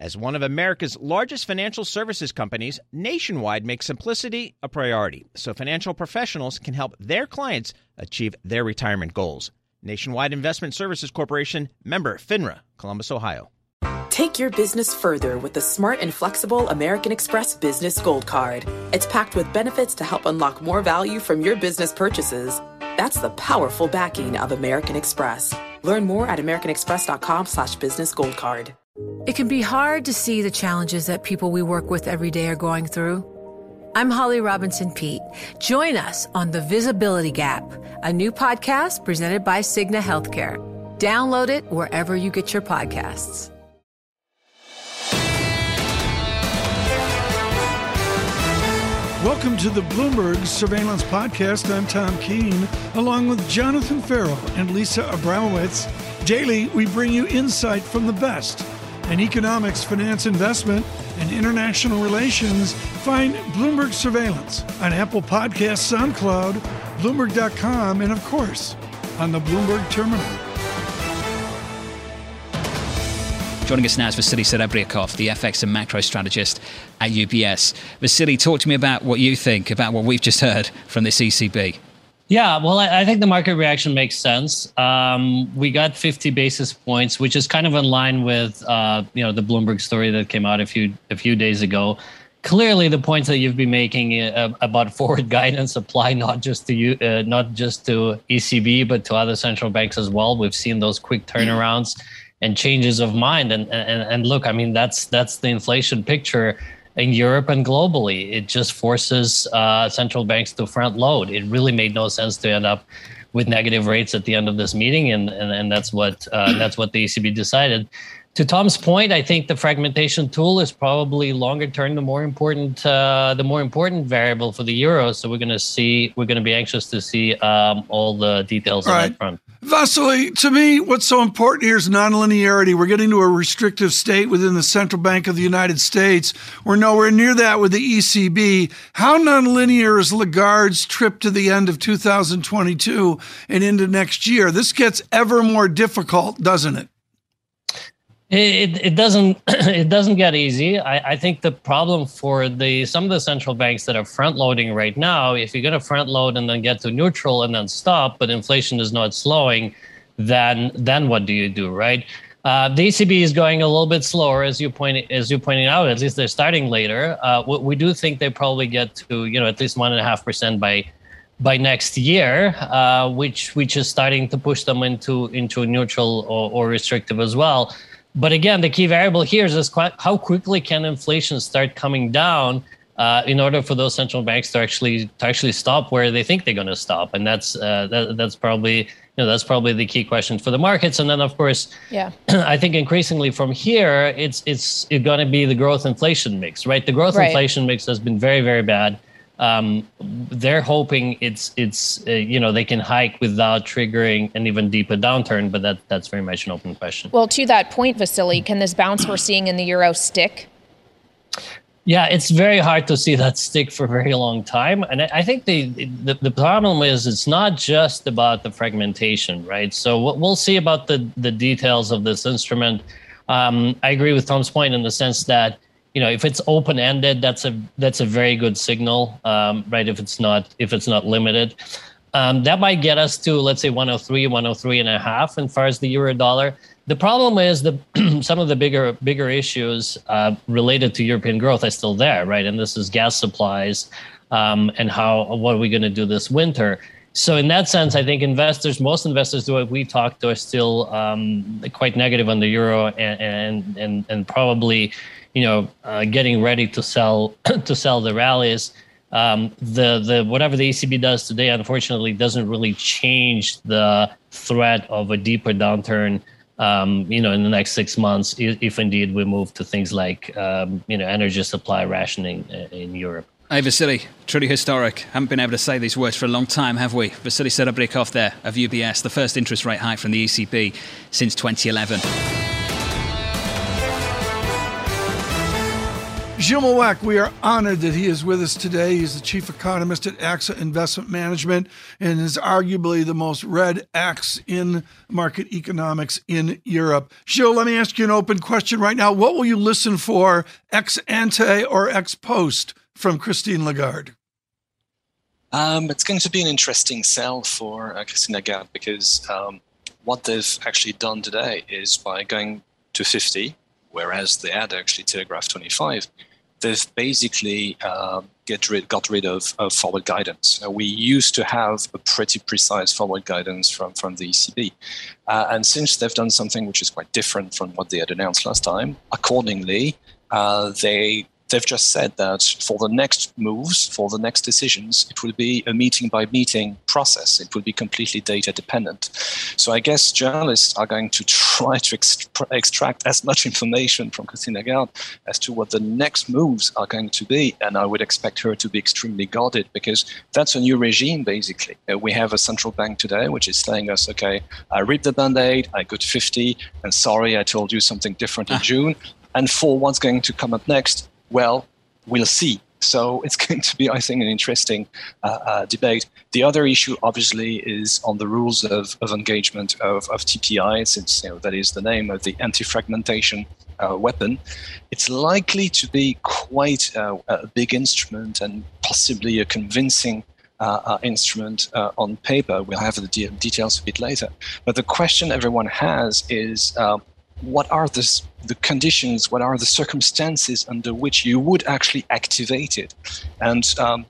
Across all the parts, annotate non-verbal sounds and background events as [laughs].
As one of America's largest financial services companies, Nationwide makes simplicity a priority so financial professionals can help their clients achieve their retirement goals. Nationwide Investment Services Corporation, member FINRA, Columbus, Ohio. Take your business further with the smart and flexible American Express Business Gold Card. It's packed with benefits to help unlock more value from your business purchases. That's the powerful backing of American Express. Learn more at americanexpress.com slash business gold card. It can be hard to see the challenges that people we work with every day are going through. I'm Holly Robinson Peete. Join us on The Visibility Gap, a new podcast presented by Cigna Healthcare. Download it wherever you get your podcasts. Welcome to the Bloomberg Surveillance Podcast. I'm Tom Keene, along with Jonathan Ferro and Lisa Abramowicz. Daily, we bring you insight from the best in economics, finance, investment, and international relations. Find Bloomberg Surveillance on Apple Podcasts, SoundCloud, Bloomberg.com, and of course, on the Bloomberg Terminal. Joining us now is Vassili Serebriakov, the FX and macro strategist at UBS. Vassili, talk to me about what you think about what we've just heard from this ECB. Yeah, well, I, I think the market reaction makes sense. Um, we got 50 basis points, which is kind of in line with uh, you know the Bloomberg story that came out a few a few days ago. Clearly, the points that you've been making uh, about forward [laughs] guidance apply not just to you, uh, not just to ECB, but to other central banks as well. We've seen those quick turnarounds and changes of mind. And, and and look, I mean, that's that's the inflation picture in Europe and globally. It just forces uh, central banks to front load. It really made no sense to end up with negative rates at the end of this meeting, and and, and that's what uh, [clears throat] that's what the ECB decided. To Tom's point, I think the fragmentation tool is probably longer term the more important uh, the more important variable for the euro. So we're going to see we're going to be anxious to see um, all the details all on right. that front. Vassili, to me, what's so important here is nonlinearity. We're getting to a restrictive state within the Central Bank of the United States. We're nowhere near that with the ECB. How nonlinear is Lagarde's trip to the end of 2022 and into next year? This gets ever more difficult, doesn't it? It, it doesn't [clears throat] it doesn't get easy. I, I think the problem for the some of the central banks that are front loading right now, if you're going to front load and then get to neutral and then stop, but inflation is not slowing, then then what do you do, right? Uh, the ECB is going a little bit slower, as you point as you pointed out. At least they're starting later. Uh, we do think they probably get to you know at least one and a half percent by by next year, uh, which which is starting to push them into into neutral or, or restrictive as well. But again, the key variable here is just how quickly can inflation start coming down uh, in order for those central banks to actually to actually stop where they think they're going to stop, and that's uh, that, that's probably you know that's probably the key question for the markets. And then of course, yeah, [clears throat] I think increasingly from here, it's it's, it's going to be the growth inflation mix, right? The growth right. inflation mix has been very very bad um, they're hoping it's it's uh, you know they can hike without triggering an even deeper downturn, but that that's very much an open question. Well, to that point, Vassili, can this bounce we're seeing in the euro stick? Yeah, it's very hard to see that stick for a very long time, and I think the, the the problem is it's not just about the fragmentation, right? So what we'll see about the the details of this instrument. Um, I agree with Tom's point in the sense that you know if it's open ended that's a that's a very good signal um, right if it's not if it's not limited. Um, that might get us to let's say 103 103 and a half as far as the euro dollar the problem is the [clears throat] some of the bigger bigger issues uh, related to european growth are still there right and this is gas supplies um, and how what are we going to do this winter? So in that sense, I think investors, most investors, do what we talked to, are still um, quite negative on the euro, and and and, and probably you know, uh, getting ready to sell [clears throat] to sell the rallies. Um, the the whatever the ECB does today, unfortunately, doesn't really change the threat of a deeper downturn. Um, you know, in the next six months, if, indeed we move to things like um, you know energy supply rationing in Europe. Hey Vassili, truly historic. Haven't been able to say these words for a long time, have we? Vassili Serebriakov there of UBS, the first interest rate hike from the ECB since 2011. Gilles Moec, we are honored that he is with us today. He's the chief economist at AXA Investment Management and is arguably the most read axe in market economics in Europe. Gilles, let me ask you an open question right now. What will you listen for, ex ante or ex post, from Christine Lagarde? Um, it's going to be an interesting sell for uh, Christine Lagarde because um, what they've actually done today is by going to 50, whereas they had actually telegraphed 25, they've basically uh, get rid, got rid of, of forward guidance. Uh, we used to have a pretty precise forward guidance from, from the ECB. Uh, and since they've done something which is quite different from what they had announced last time, accordingly, uh, they they've just said that for the next moves, for the next decisions, it will be a meeting by meeting process. It will be completely data dependent. So I guess journalists are going to [laughs] try to extract as much information from Christine Lagarde as to what the next moves are going to be. And I would expect her to be extremely guarded because that's a new regime, basically. Uh, we have a central bank today which is telling us, okay, I ripped the band aid, I got 50, and sorry, I told you something different in ah. June. And for what's going to come up next, well, we'll see. So [laughs] it's going to be, I think, an interesting uh, uh, debate. The other issue, obviously, is on the rules of, of engagement of, of TPI, since you know, that is the name of the anti-fragmentation uh, weapon. It's likely to be quite uh, a big instrument and possibly a convincing uh, uh, instrument on paper. We'll have the de- details a bit later. But the question everyone has is what are the, the conditions, what are the circumstances under which you would actually activate it? And um,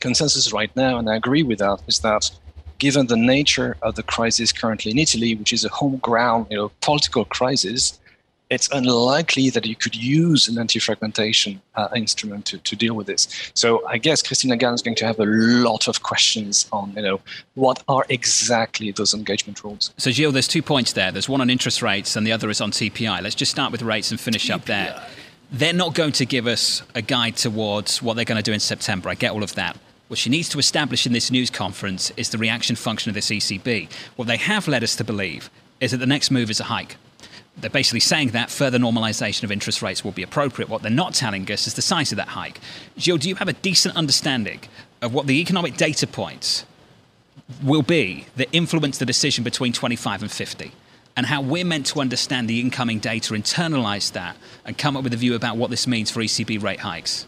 consensus right now, and I agree with that, is that given the nature of the crisis currently in Italy, which is a home ground, you know, political crisis, it's unlikely that you could use an anti-fragmentation uh, instrument to, to deal with this. So I guess Christine Lagarde is going to have a lot of questions on, you know, what are exactly those engagement rules. So Gilles, there's two points there. There's one on interest rates and the other is on TPI. Let's just start with rates and finish TPI. up there. They're not going to give us a guide towards what they're going to do in September. I get all of that. What she needs to establish in this news conference is the reaction function of this ECB. What they have led us to believe is that the next move is a hike they're basically saying that further normalization of interest rates will be appropriate. What they're not telling us is the size of that hike. Gilles, do you have a decent understanding of what the economic data points will be that influence the decision between 25 and 50? And how we're meant to understand the incoming data, internalize that, and come up with a view about what this means for ECB rate hikes?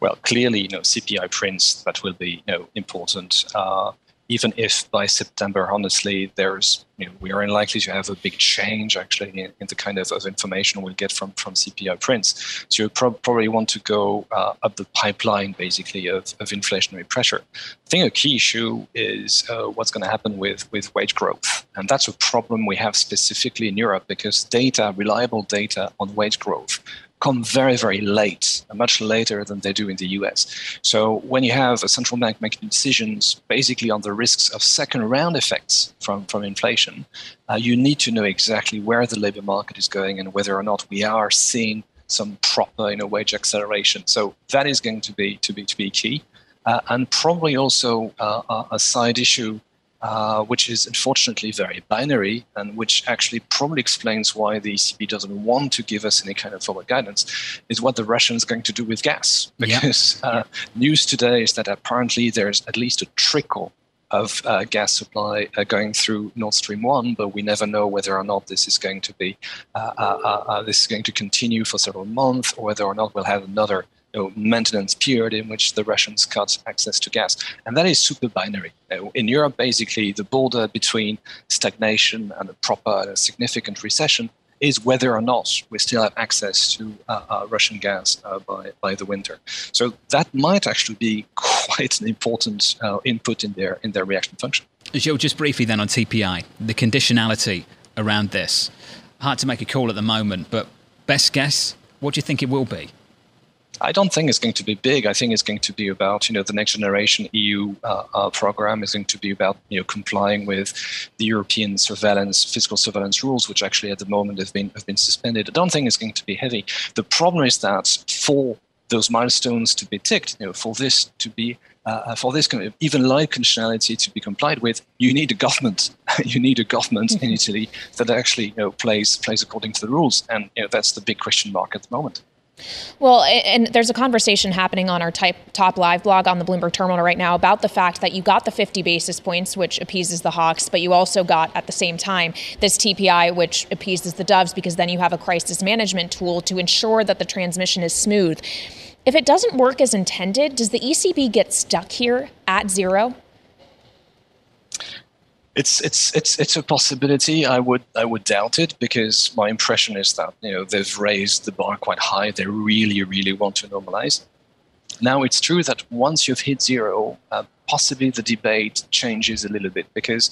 Well, clearly, you know, CPI prints that will be you know, important. Uh, even if by September, honestly, there's you know, we are unlikely to have a big change actually in, in the kind of, of, information we'll get from, from CPI prints. So you pro- probably want to go uh, up the pipeline basically of, of inflationary pressure. I think a key issue is uh, what's going to happen with, with wage growth. And that's a problem we have specifically in Europe because data, reliable data on wage growth, come very, very late, much later than they do in the US. So when you have a central bank making decisions basically on the risks of second round effects from, from inflation, uh, you need to know exactly where the labor market is going and whether or not we are seeing some proper you know, wage acceleration. So that is going to be to be to be key. Uh, and probably also uh, a side issue uh, which is unfortunately very binary and which actually probably explains why the ECB doesn't want to give us any kind of forward guidance, is what the Russians are going to do with gas. Because uh, news today is that apparently there's at least a trickle of uh, gas supply uh, going through Nord Stream one, but we never know whether or not this is going to be uh, uh, uh this is going to continue for several months, or whether or not we'll have another you know, maintenance period in which the Russians cut access to gas. And that is super binary. In Europe, basically, the border between stagnation and a proper a significant recession is whether or not we still have access to uh, uh, Russian gas uh, by, by the winter. So that might actually be [laughs] quite an important uh, input in their, in their reaction function. Joe, just briefly then on TPI, the conditionality around this. Hard to make a call at the moment, but best guess, what do you think it will be? I don't think it's going to be big. I think it's going to be about you know the next generation EU uh, uh, program is going to be about you know complying with the European surveillance fiscal surveillance rules, which actually at the moment have been have been suspended. I don't think it's going to be heavy. The problem is that for those milestones to be ticked, you know, for this to be uh, for this kind of even light conditionality to be complied with, you need a government. [laughs] you need a government in [laughs] Italy that actually you know plays plays according to the rules, and you know that's the big question mark at the moment. Well, and there's a conversation happening on our type, top live blog on the Bloomberg Terminal right now about the fact that you got the 50 basis points, which appeases the Hawks, but you also got at the same time this TPI, which appeases the Doves, because then you have a crisis management tool to ensure that the transmission is smooth. If it doesn't work as intended, does the ECB get stuck here at zero? It's it's it's it's a possibility. I would I would doubt it because my impression is that you know they've raised the bar quite high. They really really want to normalize. Now it's true that once you've hit zero, uh, possibly the debate changes a little bit because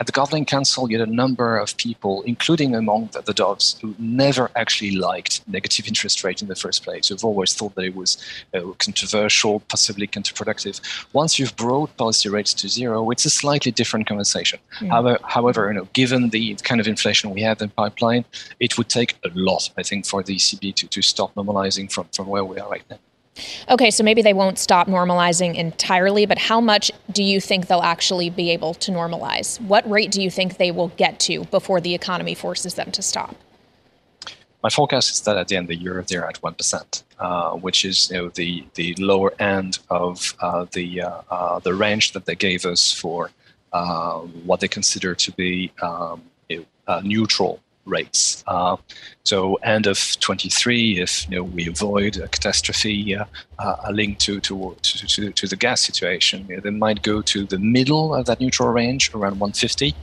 at the Governing Council, you had a number of people, including among the, the Doves, who never actually liked negative interest rate in the first place, who've always thought that it was uh, controversial, possibly counterproductive. Once you've brought policy rates to zero, it's a slightly different conversation. Mm. However, however, you know, given the kind of inflation we have in pipeline, it would take a lot, I think, for the ECB to, to stop normalizing from, from where we are right now. Okay, so maybe they won't stop normalizing entirely, but how much do you think they'll actually be able to normalize? What rate do you think they will get to before the economy forces them to stop? My forecast is that at the end of the year they're at one percent, uh, which is you know the the lower end of uh, the uh, uh the range that they gave us for uh, what they consider to be um, neutral rates. Uh, so end of 23, if you know, we avoid a catastrophe uh, uh, linked to, to, to, to, the gas situation, you know, they might go to the middle of that neutral range, around 150.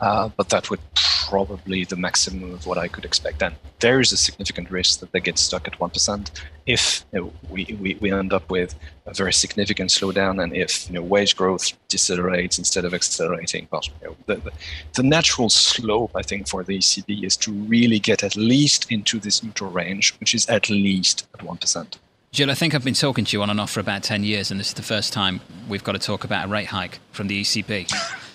Uh, but that would probably the maximum of what I could expect. And there is a significant risk that they get stuck at 1% if you know, we, we, we end up with a very significant slowdown and if you know, wage growth decelerates instead of accelerating. But you know, the, the, the, natural slope, I think, for the ECB is to really get at least into this neutral range, which is at least at 1%. Jill, I think I've been talking to you on and off for about 10 years, and this is the first time we've got to talk about a rate hike from the ECB.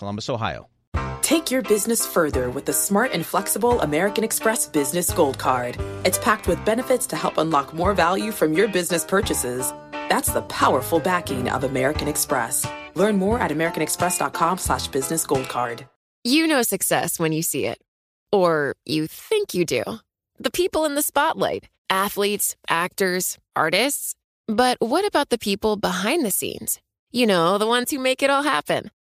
Columbus, Ohio. Take your business further with the smart and flexible American Express Business Gold Card. It's packed with benefits to help unlock more value from your business purchases. That's the powerful backing of American Express. Learn more at americanexpress.com slash business gold card. You know success when you see it. Or you think you do. The people in the spotlight. Athletes, actors, artists. But what about the people behind the scenes? You know, the ones who make it all happen.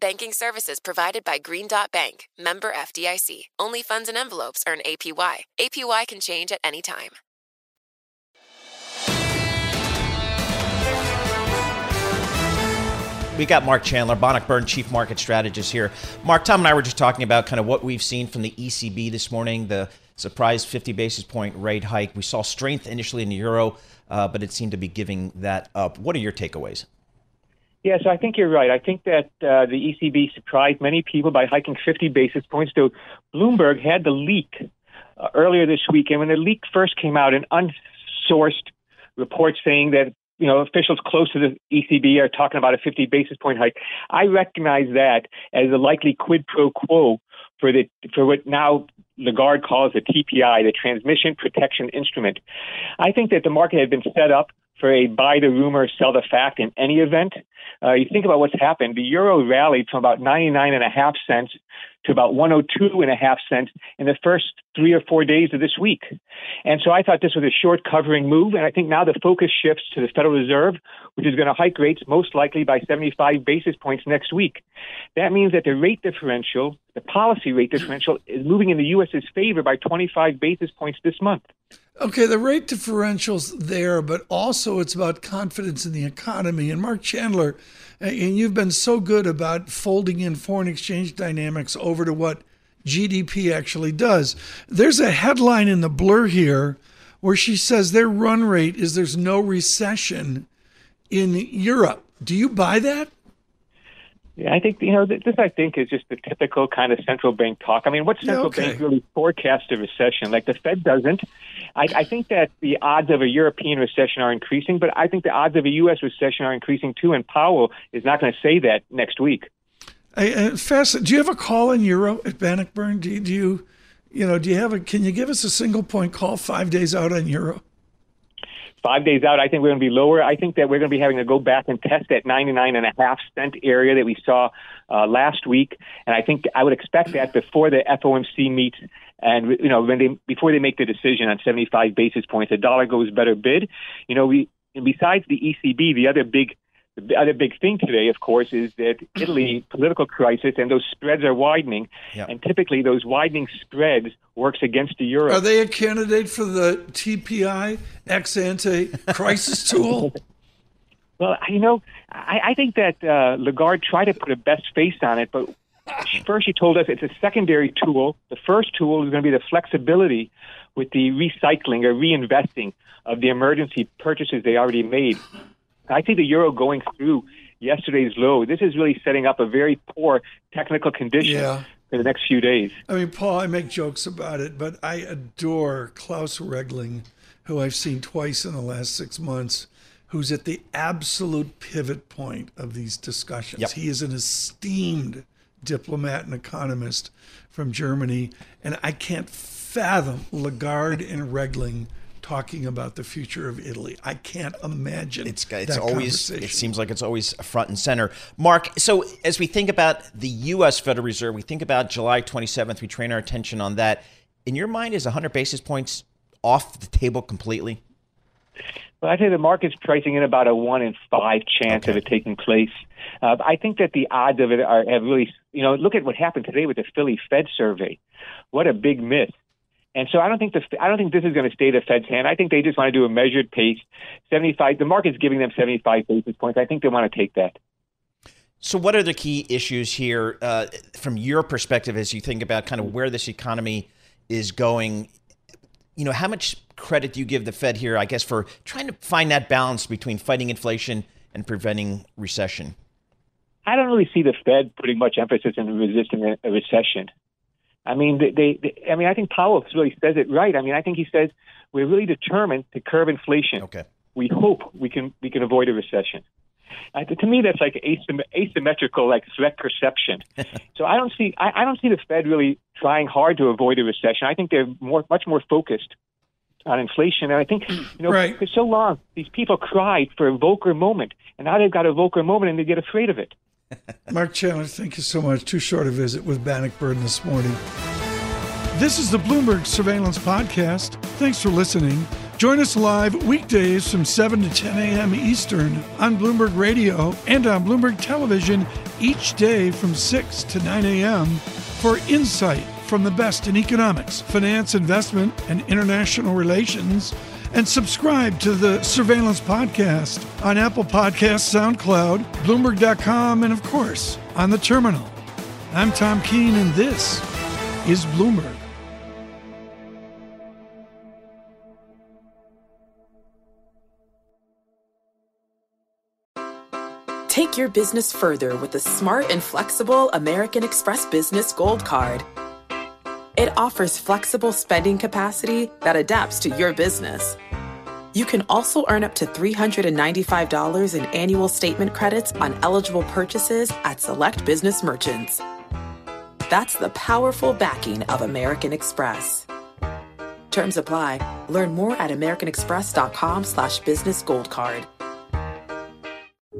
Banking services provided by Green Dot Bank, member FDIC. Only funds and envelopes earn APY. APY can change at any time. We got Marc Chandler, Bannockburn Chief Market Strategist here. Marc, Tom and I were just talking about kind of what we've seen from the ECB this morning, the surprise 50 basis point rate hike. We saw strength initially in the euro uh, but it seemed to be giving that up. What are your takeaways? Yes, I think you're right. I think that uh, the ECB surprised many people by hiking 50 basis points. So Bloomberg had the leak uh, earlier this week, and when the leak first came out, an unsourced report saying that you know officials close to the ECB are talking about a 50 basis point hike. I recognize that as a likely quid pro quo for the for what now Lagarde calls the TPI, the Transmission Protection Instrument. I think that the market had been set up for a buy the rumor, sell the fact in any event. Uh, you think about what's happened. The euro rallied from about 99 and a half cents to about 102 and a half cents in the first three or four days of this week. And so I thought this was a short covering move. And I think now the focus shifts to the Federal Reserve, which is going to hike rates most likely by 75 basis points next week. That means that the rate differential, the policy rate differential, is moving in the U.S.'s favor by 25 basis points this month. Okay, the rate differential's there, but also it's about confidence in the economy. And Marc Chandler, and you've been so good about folding in foreign exchange dynamics over to what GDP actually does. There's a headline in the blur here where she says their run rate is there's no recession in Europe. Do you buy that? Yeah, I think you know this. I think is just the typical kind of central bank talk. I mean, what central okay. bank really forecasts a recession? Like the Fed doesn't. I, I think that the odds of a European recession are increasing, but I think the odds of a U.S. recession are increasing too. And Powell is not going to say that next week. Fast, do you have a call in euro at Bannockburn? Do you, do you, you know, do you have a? Can you give us a single point call five days out on euro? Five days out, I think we're going to be lower. I think that we're going to be having to go back and test that 99 and a half cent area that we saw uh, last week, and I think I would expect that before the FOMC meets and you know when they before they make the decision on 75 basis points, the dollar goes better bid. You know, we and besides the ECB, the other big the other big thing today, of course, is that [clears throat] Italy political crisis and those spreads are widening, yep. and typically those widening spreads works against the euro. Are they a candidate for the TPI ex ante crisis [laughs] tool? Well, you know, I, I think that uh, Lagarde tried to put a best face on it, but first she told us it's a secondary tool. The first tool is going to be the flexibility with the recycling or reinvesting of the emergency purchases they already made. I see the euro going through yesterday's low. This is really setting up a very poor technical condition yeah. for the next few days. I mean, Paul, I make jokes about it, but I adore Klaus Regling, who I've seen twice in the last six months, who's at the absolute pivot point of these discussions. Yep. He is an esteemed diplomat and economist from Germany, and I can't fathom Lagarde and Regling talking about the future of Italy. I can't imagine. It's it's always it seems like it's always front and center. Marc, so as we think about the U.S. Federal Reserve, we think about July 27th. We train our attention on that. In your mind, is 100 basis points off the table completely? Well, I think the market's pricing in about a one in five chance okay. of it taking place. Uh, I think that the odds of it are have really, you know, look at what happened today with the Philly Fed survey. What a big miss. And so I don't think the I don't think this is going to stay the Fed's hand. I think they just want to do a measured pace. Seventy five. The market's giving them seventy five basis points. I think they want to take that. So, what are the key issues here uh, from your perspective as you think about kind of where this economy is going? You know, how much credit do you give the Fed here, I guess, for trying to find that balance between fighting inflation and preventing recession? I don't really see the Fed putting much emphasis in resisting a, a recession. I mean, they, they, they, I mean, I think Powell really says it right. I mean, I think he says we're really determined to curb inflation. Okay. We hope we can we can avoid a recession. Uh, to me, that's like asym- asymmetrical, like threat perception. [laughs] so I don't see I, I don't see the Fed really trying hard to avoid a recession. I think they're more much more focused on inflation. And I think, you know, right. for so long, these people cried for a Volcker moment, and now they've got a Volcker moment and they get afraid of it. Marc Chandler, thank you so much. Too short a visit with Bannockburn this morning. This is the Bloomberg Surveillance Podcast. Thanks for listening. Join us live weekdays from 7 to 10 a.m. Eastern on Bloomberg Radio and on Bloomberg Television each day from 6 to 9 a.m. for insight from the best in economics, finance, investment, and international relations and subscribe to the Surveillance Podcast on Apple Podcasts, SoundCloud, Bloomberg.com, and of course, on the terminal. I'm Tom Keene, and this is Bloomberg. Take your business further with the smart and flexible American Express Business Gold Card. It offers flexible spending capacity that adapts to your business. You can also earn up to $395 in annual statement credits on eligible purchases at select business merchants. That's the powerful backing of American Express. Terms apply. Learn more at americanexpress.com slash business gold card.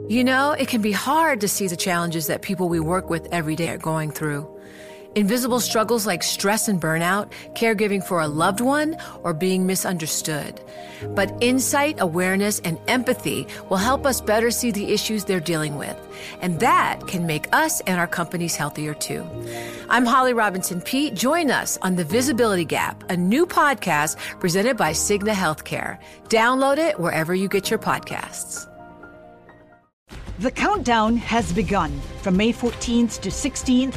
You know, it can be hard to see the challenges that people we work with every day are going through. Invisible struggles like stress and burnout, caregiving for a loved one, or being misunderstood. But insight, awareness, and empathy will help us better see the issues they're dealing with. And that can make us and our companies healthier too. I'm Holly Robinson Peete. Join us on The Visibility Gap, a new podcast presented by Cigna Healthcare. Download it wherever you get your podcasts. The countdown has begun. From May 14th to 16th,